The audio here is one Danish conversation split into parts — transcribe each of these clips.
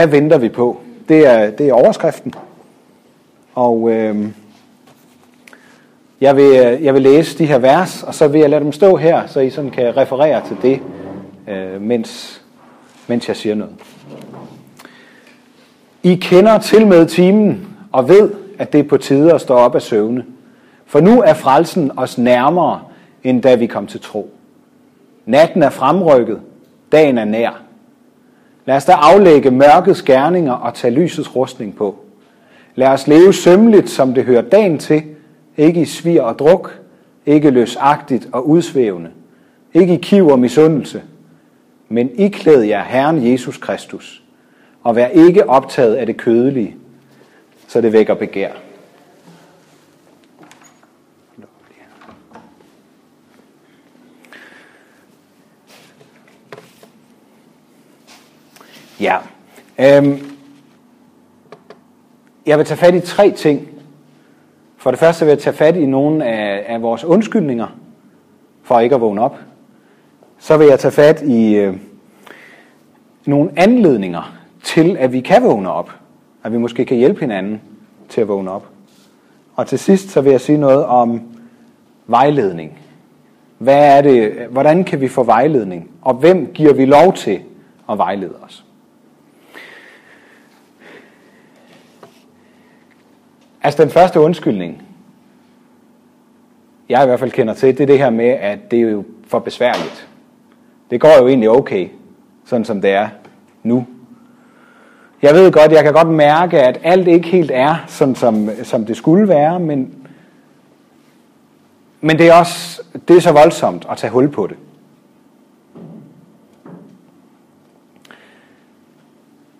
Hvad venter vi på? Det er, det er overskriften. Og øh, jeg, vil, jeg vil læse de her vers, og så vil jeg lade dem stå her, så I sådan kan referere til det, øh, mens, mens jeg siger noget. I kender til med timen og ved, at det er på tide at stå op af søvne. For nu er frelsen os nærmere, end da vi kom til tro. Natten er fremrykket, dagen er nær. Lad os da aflægge mørkets gerninger og tage lysets rustning på. Lad os leve sømmeligt, som det hører dagen til, ikke i svir og druk, ikke løsagtigt og udsvævende, ikke i kiv og misundelse, men iklæd jer Herren Jesus Kristus, og vær ikke optaget af det kødelige, så det vækker begær. Ja. Øhm, jeg vil tage fat i tre ting. For det første vil jeg tage fat i nogle af, af vores undskyldninger for ikke at vågne op. Så vil jeg tage fat i øh, nogle anledninger til, at vi kan vågne op. At vi måske kan hjælpe hinanden til at vågne op. Og til sidst så vil jeg sige noget om vejledning. Hvad er det, hvordan kan vi få vejledning? Og hvem giver vi lov til at vejlede os? Altså den første undskyldning, jeg i hvert fald kender til, det er det her med, at det er jo for besværligt. Det går jo egentlig okay, sådan som det er nu. Jeg ved godt, jeg kan godt mærke, at alt ikke helt er, sådan som, som det skulle være, men, men det er også det er så voldsomt at tage hul på det.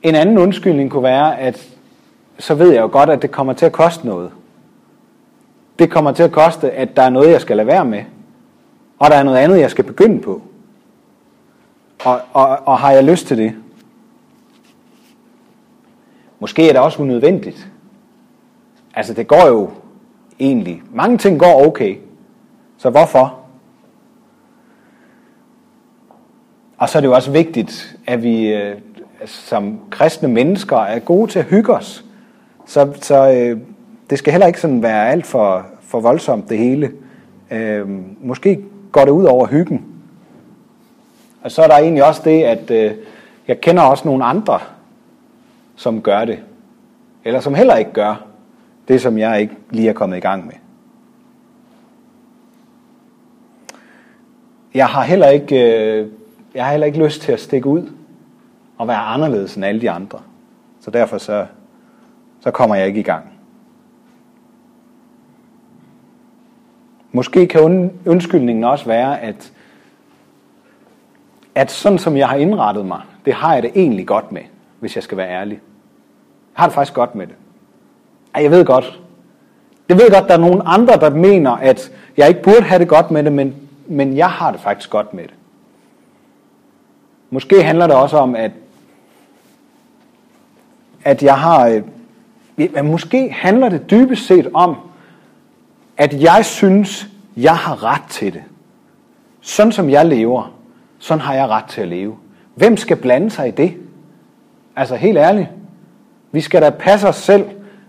En anden undskyldning kunne være, at så ved jeg jo godt, at det kommer til at koste noget. Det kommer til at koste, at der er noget, jeg skal lade være med. Og der er noget andet, jeg skal begynde på. Og, og, og har jeg lyst til det? Måske er det også unødvendigt. Altså det går jo egentlig. Mange ting går okay. Så hvorfor? Og så er det jo også vigtigt, at vi øh, som kristne mennesker er gode til at hygge os. Så, så øh, det skal heller ikke sådan være alt for, for voldsomt det hele. Øh, måske går det ud over hyggen. Og så er der egentlig også det, at øh, jeg kender også nogle andre, som gør det. Eller som heller ikke gør det, som jeg ikke lige er kommet i gang med. Jeg har heller ikke, øh, jeg har heller ikke lyst til at stikke ud og være anderledes end alle de andre. Så derfor så så kommer jeg ikke i gang. Måske kan undskyldningen også være, at, at sådan som jeg har indrettet mig, det har jeg det egentlig godt med, hvis jeg skal være ærlig. Jeg har det faktisk godt med det. Ej, jeg ved godt. Jeg ved godt, der er nogen andre, der mener, at jeg ikke burde have det godt med det, men, men jeg har det faktisk godt med det. Måske handler det også om, at, at jeg har øh, men måske handler det dybest set om, at jeg synes, jeg har ret til det. Sådan som jeg lever, sådan har jeg ret til at leve. Hvem skal blande sig i det? Altså helt ærligt. Vi skal da passe os selv,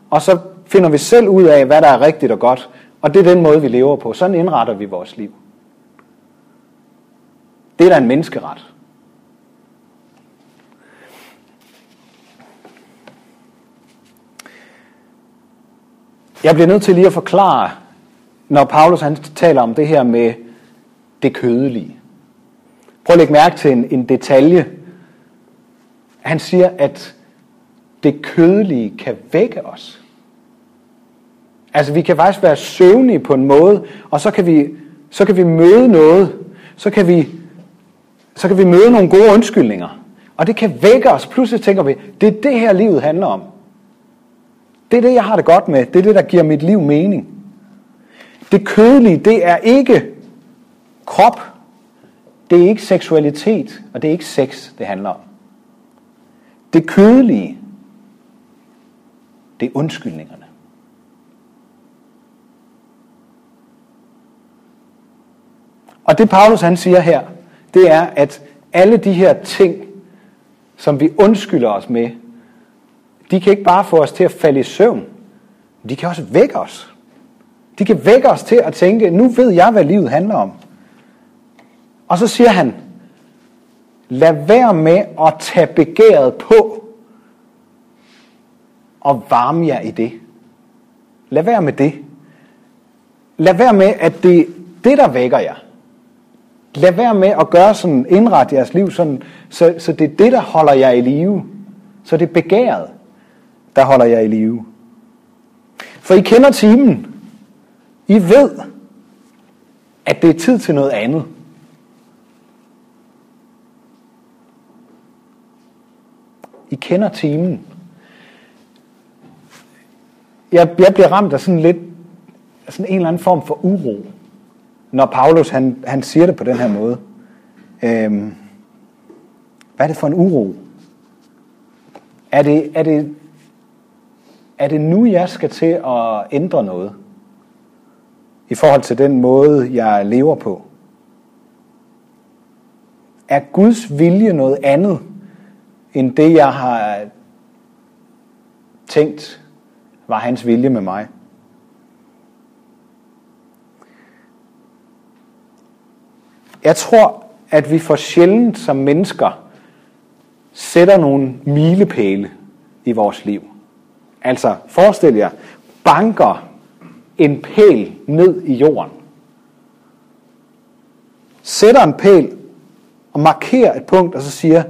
og så finder vi selv ud af, hvad der er rigtigt og godt. Og det er den måde, vi lever på. Sådan indretter vi vores liv. Det er da en menneskeret. Jeg bliver nødt til lige at forklare, når Paulus han taler om det her med det kødelige. Prøv at lægge mærke til en, en detalje. Han siger, at det kødelige kan vække os. Altså vi kan faktisk være søvnige på en måde, og så kan vi, så kan vi møde noget, så kan vi, så kan vi møde nogle gode undskyldninger. Og det kan vække os. Pludselig tænker vi, det er det her livet handler om. Det er det, jeg har det godt med. Det er det, der giver mit liv mening. Det kødelige, det er ikke krop. Det er ikke seksualitet, og det er ikke sex, det handler om. Det kødelige, det er undskyldningerne. Og det Paulus han siger her, det er, at alle de her ting, som vi undskylder os med, de kan ikke bare få os til at falde i søvn. De kan også vække os. De kan vække os til at tænke, nu ved jeg, hvad livet handler om. Og så siger han, lad være med at tage begæret på og varme jer i det. Lad være med det. Lad være med, at det er det, der vækker jer. Lad være med at gøre sådan, indrette jeres liv sådan, så, så det er det, der holder jer i live. Så det er begæret, der holder jeg i live. For I kender timen. I ved, at det er tid til noget andet. I kender timen. Jeg, jeg bliver ramt af sådan lidt sådan en eller anden form for uro, når Paulus han, han siger det på den her måde. Øhm, hvad er det for en uro? Er det, er, det, er det nu, jeg skal til at ændre noget? I forhold til den måde, jeg lever på? Er Guds vilje noget andet, end det, jeg har tænkt var hans vilje med mig? Jeg tror, at vi for sjældent som mennesker sætter nogle milepæle i vores liv. Altså, forestil jer, banker en pæl ned i jorden. Sætter en pæl og markerer et punkt, og så siger,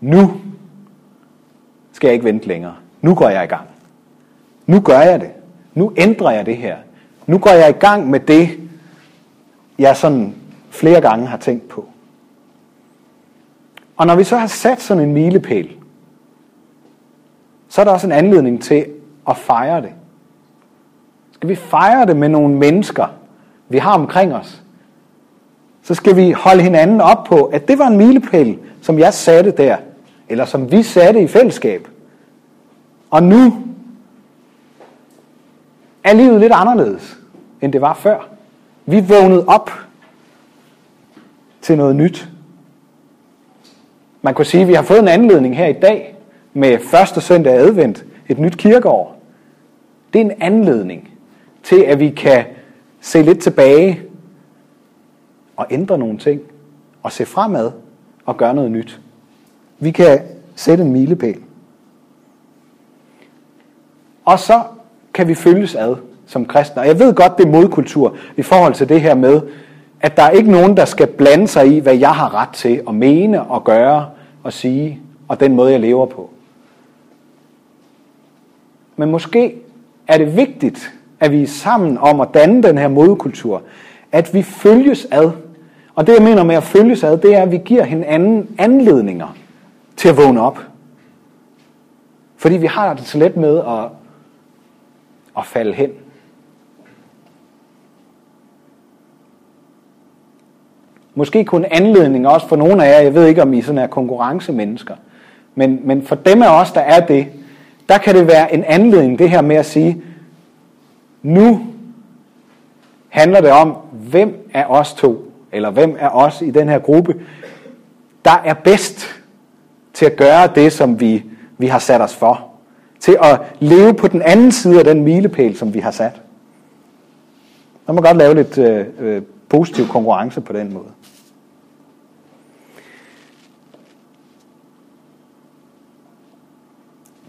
nu skal jeg ikke vente længere. Nu går jeg i gang. Nu gør jeg det. Nu ændrer jeg det her. Nu går jeg i gang med det, jeg sådan flere gange har tænkt på. Og når vi så har sat sådan en milepæl, så er der også en anledning til at fejre det. Skal vi fejre det med nogle mennesker, vi har omkring os, så skal vi holde hinanden op på, at det var en milepæl, som jeg satte der, eller som vi satte i fællesskab. Og nu er livet lidt anderledes, end det var før. Vi vågnede op til noget nyt. Man kunne sige, at vi har fået en anledning her i dag med første søndag advent, et nyt kirkeår. Det er en anledning til, at vi kan se lidt tilbage og ændre nogle ting og se fremad og gøre noget nyt. Vi kan sætte en milepæl. Og så kan vi følges ad som kristne. Og jeg ved godt, det er modkultur i forhold til det her med, at der er ikke nogen, der skal blande sig i, hvad jeg har ret til at mene og gøre og sige, og den måde, jeg lever på. Men måske er det vigtigt, at vi er sammen om at danne den her modkultur, at vi følges ad. Og det, jeg mener med at følges ad, det er, at vi giver hinanden anledninger til at vågne op. Fordi vi har det så let med at, at falde hen. Måske kun anledning også for nogle af jer, jeg ved ikke om I sådan er konkurrencemennesker, men, men for dem af os, der er det, der kan det være en anledning, det her med at sige, nu handler det om, hvem er os to, eller hvem er os i den her gruppe, der er bedst til at gøre det, som vi, vi har sat os for. Til at leve på den anden side af den milepæl, som vi har sat. Man må godt lave lidt øh, øh, positiv konkurrence på den måde.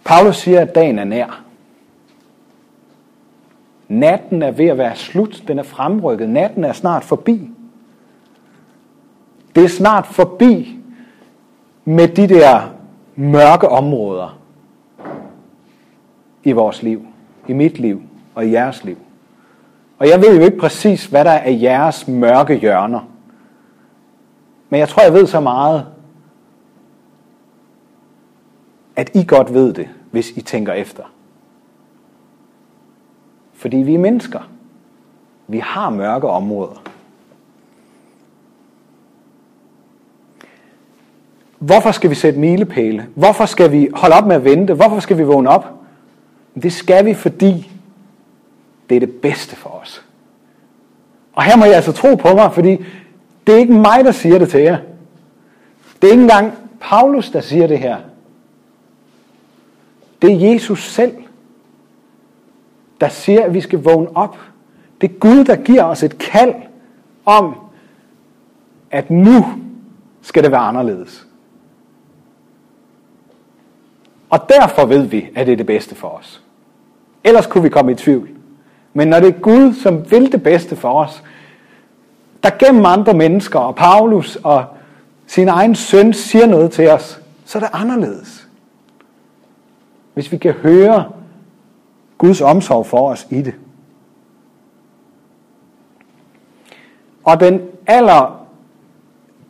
Paulus siger, at dagen er nær. Natten er ved at være slut. Den er fremrykket. Natten er snart forbi. Det er snart forbi med de der mørke områder i vores liv, i mit liv og i jeres liv. Og jeg ved jo ikke præcis, hvad der er jeres mørke hjørner. Men jeg tror, jeg ved så meget, at I godt ved det, hvis I tænker efter. Fordi vi er mennesker. Vi har mørke områder. Hvorfor skal vi sætte milepæle? Hvorfor skal vi holde op med at vente? Hvorfor skal vi vågne op? Det skal vi, fordi det er det bedste for os. Og her må jeg altså tro på mig, fordi det er ikke mig, der siger det til jer. Det er ikke engang Paulus, der siger det her. Det er Jesus selv, der siger, at vi skal vågne op. Det er Gud, der giver os et kald om, at nu skal det være anderledes. Og derfor ved vi, at det er det bedste for os. Ellers kunne vi komme i tvivl. Men når det er Gud, som vil det bedste for os, der gennem andre mennesker og Paulus og sin egen søn siger noget til os, så er det anderledes. Hvis vi kan høre Guds omsorg for os i det. Og den aller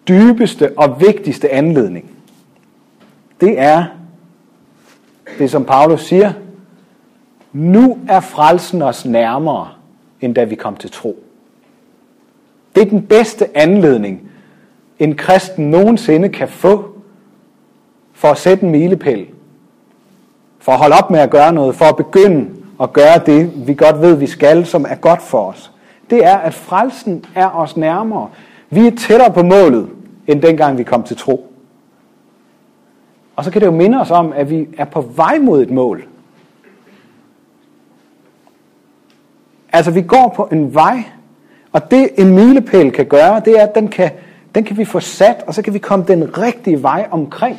dybeste og vigtigste anledning, det er det, som Paulus siger, nu er frelsen os nærmere, end da vi kom til tro. Det er den bedste anledning, en kristen nogensinde kan få for at sætte en milepæl. For at holde op med at gøre noget, for at begynde at gøre det, vi godt ved, vi skal, som er godt for os. Det er, at frelsen er os nærmere. Vi er tættere på målet, end dengang vi kom til tro. Og så kan det jo minde os om, at vi er på vej mod et mål. Altså, vi går på en vej, og det en milepæl kan gøre, det er, at den kan, den kan vi få sat, og så kan vi komme den rigtige vej omkring.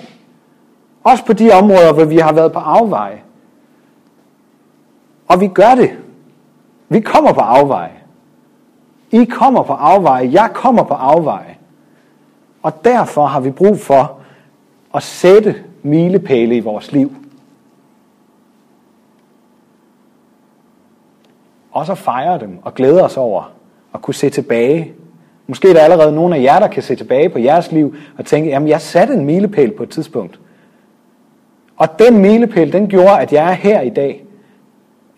Også på de områder, hvor vi har været på afveje. Og vi gør det. Vi kommer på afveje. I kommer på afveje. Jeg kommer på afveje. Og derfor har vi brug for at sætte milepæle i vores liv. Og så fejre dem og glæde os over at kunne se tilbage. Måske er der allerede nogen af jer, der kan se tilbage på jeres liv og tænke, jamen jeg satte en milepæl på et tidspunkt. Og den milepæl, den gjorde, at jeg er her i dag.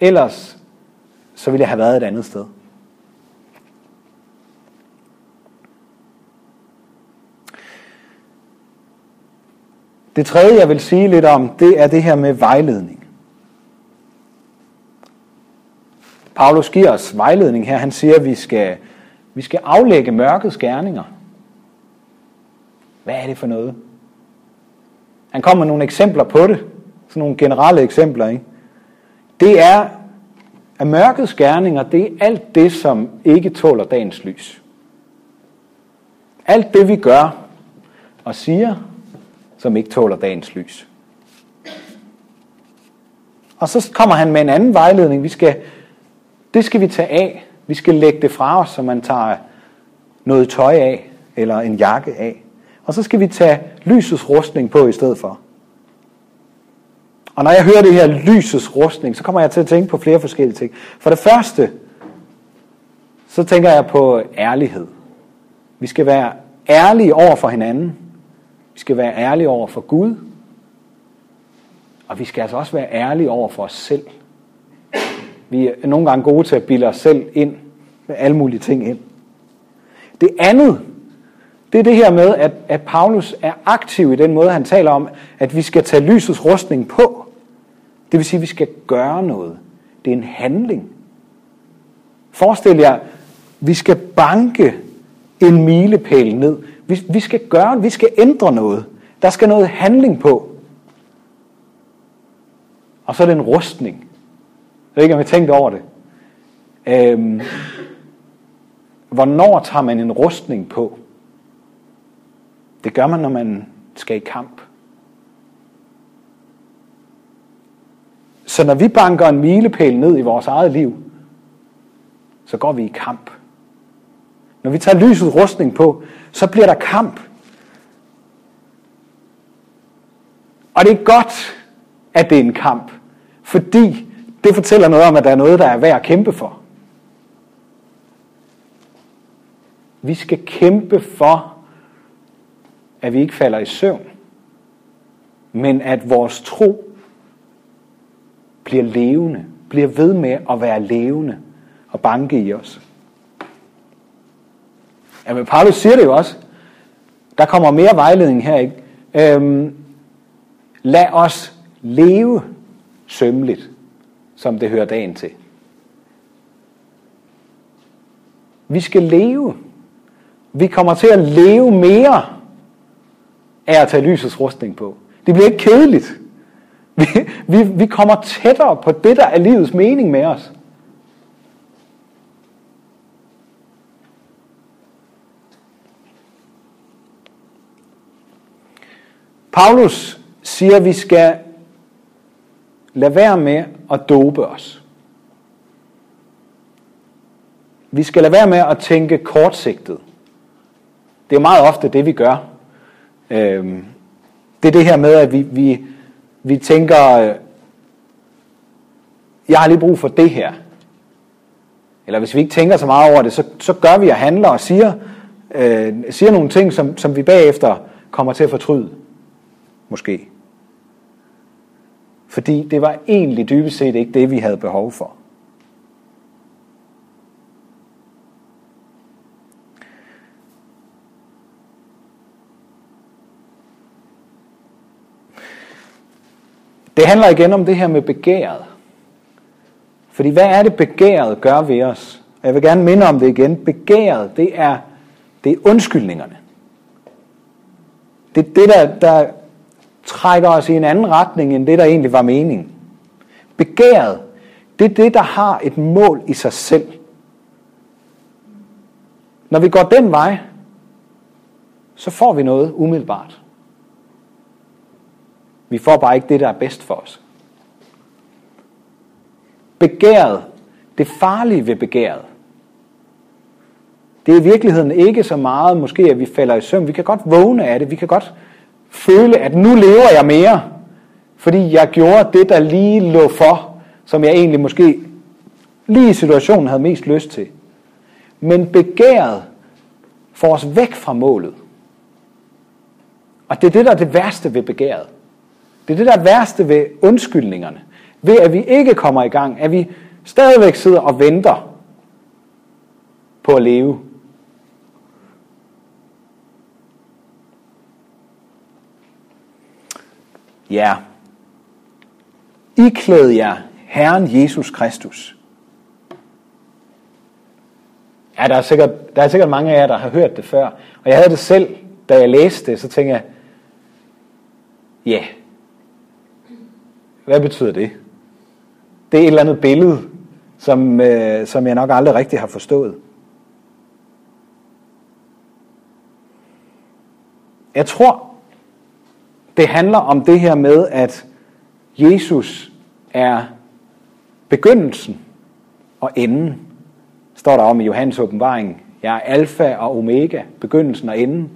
Ellers, så ville jeg have været et andet sted. Det tredje, jeg vil sige lidt om, det er det her med vejledning. Paulus giver os vejledning her. Han siger, at vi skal, vi skal aflægge mørkets gerninger. Hvad er det for noget? Han kommer med nogle eksempler på det. Sådan nogle generelle eksempler. Ikke? Det er, at mørkets gerninger, det er alt det, som ikke tåler dagens lys. Alt det, vi gør og siger, som ikke tåler dagens lys. Og så kommer han med en anden vejledning. Vi skal, det skal vi tage af. Vi skal lægge det fra os, så man tager noget tøj af, eller en jakke af. Og så skal vi tage lysets rustning på i stedet for. Og når jeg hører det her lysets rustning, så kommer jeg til at tænke på flere forskellige ting. For det første, så tænker jeg på ærlighed. Vi skal være ærlige over for hinanden. Vi skal være ærlige over for Gud. Og vi skal altså også være ærlige over for os selv. Vi er nogle gange gode til at bilde os selv ind med alle mulige ting ind. Det andet, det er det her med, at, at Paulus er aktiv i den måde, han taler om, at vi skal tage lysets rustning på. Det vil sige, at vi skal gøre noget. Det er en handling. Forestil jer, vi skal banke en milepæl ned. Vi, vi skal gøre, vi skal ændre noget. Der skal noget handling på. Og så er det en rustning. Jeg ved ikke, om I tænkt over det. Øhm, hvornår tager man en rustning på? Det gør man, når man skal i kamp. Så når vi banker en milepæl ned i vores eget liv, så går vi i kamp. Når vi tager lyset rustning på, så bliver der kamp. Og det er godt, at det er en kamp, fordi det fortæller noget om, at der er noget, der er værd at kæmpe for. Vi skal kæmpe for, at vi ikke falder i søvn, men at vores tro bliver levende, bliver ved med at være levende og banke i os. Jamen, Paulus siger det jo også. Der kommer mere vejledning her, ikke? Øhm, lad os leve sømmeligt, som det hører dagen til. Vi skal leve. Vi kommer til at leve mere af at tage lysets rustning på. Det bliver ikke kedeligt. Vi, vi, vi kommer tættere på det, der er livets mening med os. Paulus siger, at vi skal lade være med at dope os. Vi skal lade være med at tænke kortsigtet. Det er meget ofte det, vi gør. Øhm, det er det her med, at vi, vi, vi tænker, øh, jeg har lige brug for det her. Eller hvis vi ikke tænker så meget over det, så, så gør vi og handler og siger, øh, siger nogle ting, som, som vi bagefter kommer til at fortryde. Måske. Fordi det var egentlig dybest set ikke det, vi havde behov for. Det handler igen om det her med begæret. Fordi hvad er det begæret gør ved os? Jeg vil gerne minde om det igen. Begæret, det er, det er undskyldningerne. Det er det, der, der trækker os i en anden retning, end det, der egentlig var meningen. Begæret, det er det, der har et mål i sig selv. Når vi går den vej, så får vi noget umiddelbart. Vi får bare ikke det, der er bedst for os. Begæret, det farlige ved begæret, det er i virkeligheden ikke så meget, måske at vi falder i søvn. Vi kan godt vågne af det. Vi kan godt føle, at nu lever jeg mere, fordi jeg gjorde det, der lige lå for, som jeg egentlig måske lige i situationen havde mest lyst til. Men begæret får os væk fra målet. Og det er det, der er det værste ved begæret. Det er det, der værste ved undskyldningerne. Ved at vi ikke kommer i gang, at vi stadigvæk sidder og venter på at leve. Ja, iklæd jer Herren Jesus Kristus. Ja, der er, sikkert, der er sikkert mange af jer, der har hørt det før. Og jeg havde det selv, da jeg læste det, så tænkte jeg, ja, yeah hvad betyder det? Det er et eller andet billede, som, øh, som jeg nok aldrig rigtig har forstået. Jeg tror, det handler om det her med, at Jesus er begyndelsen og enden, står der om i Johannes åbenbaring. Jeg er alfa og omega, begyndelsen og enden.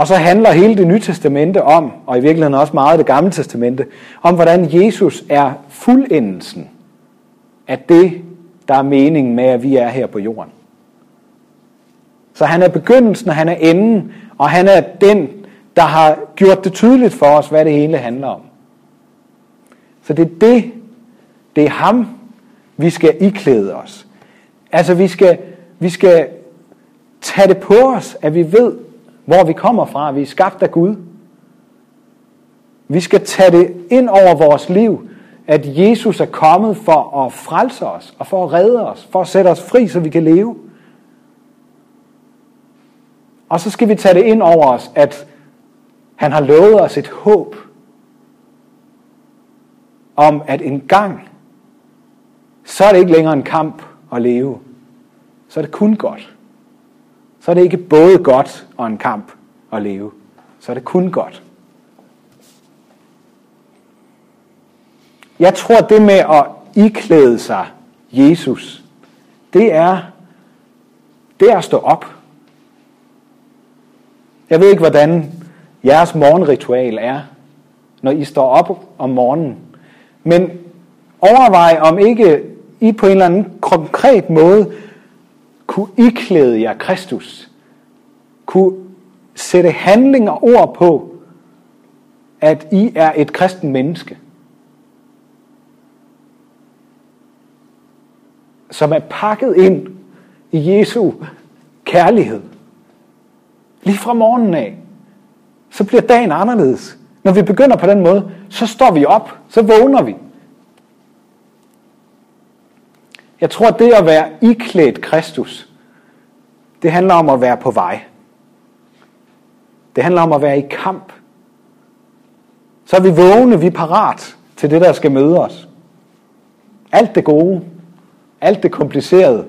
Og så handler hele det nye testamente om, og i virkeligheden også meget det gamle testamente, om hvordan Jesus er fuldendelsen af det, der er meningen med, at vi er her på jorden. Så han er begyndelsen, og han er enden, og han er den, der har gjort det tydeligt for os, hvad det hele handler om. Så det er det, det er ham, vi skal iklæde os. Altså vi skal, vi skal tage det på os, at vi ved, hvor vi kommer fra. Vi er skabt af Gud. Vi skal tage det ind over vores liv, at Jesus er kommet for at frelse os, og for at redde os, for at sætte os fri, så vi kan leve. Og så skal vi tage det ind over os, at han har lovet os et håb om, at en gang, så er det ikke længere en kamp at leve. Så er det kun godt. Så er det ikke både godt og en kamp at leve. Så er det kun godt. Jeg tror, det med at iklæde sig Jesus, det er, det er at stå op. Jeg ved ikke, hvordan jeres morgenritual er, når I står op om morgenen. Men overvej, om ikke I på en eller anden konkret måde kunne iklæde jer Kristus. Kunne sætte handling og ord på, at I er et kristen menneske. Som er pakket ind i Jesu kærlighed. Lige fra morgenen af så bliver dagen anderledes. Når vi begynder på den måde, så står vi op, så vågner vi. Jeg tror, at det at være iklædt Kristus, det handler om at være på vej. Det handler om at være i kamp. Så er vi vågne, vi er parat til det, der skal møde os. Alt det gode, alt det komplicerede,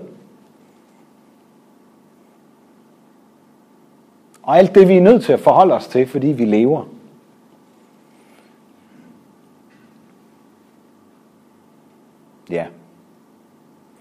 og alt det, vi er nødt til at forholde os til, fordi vi lever. Ja.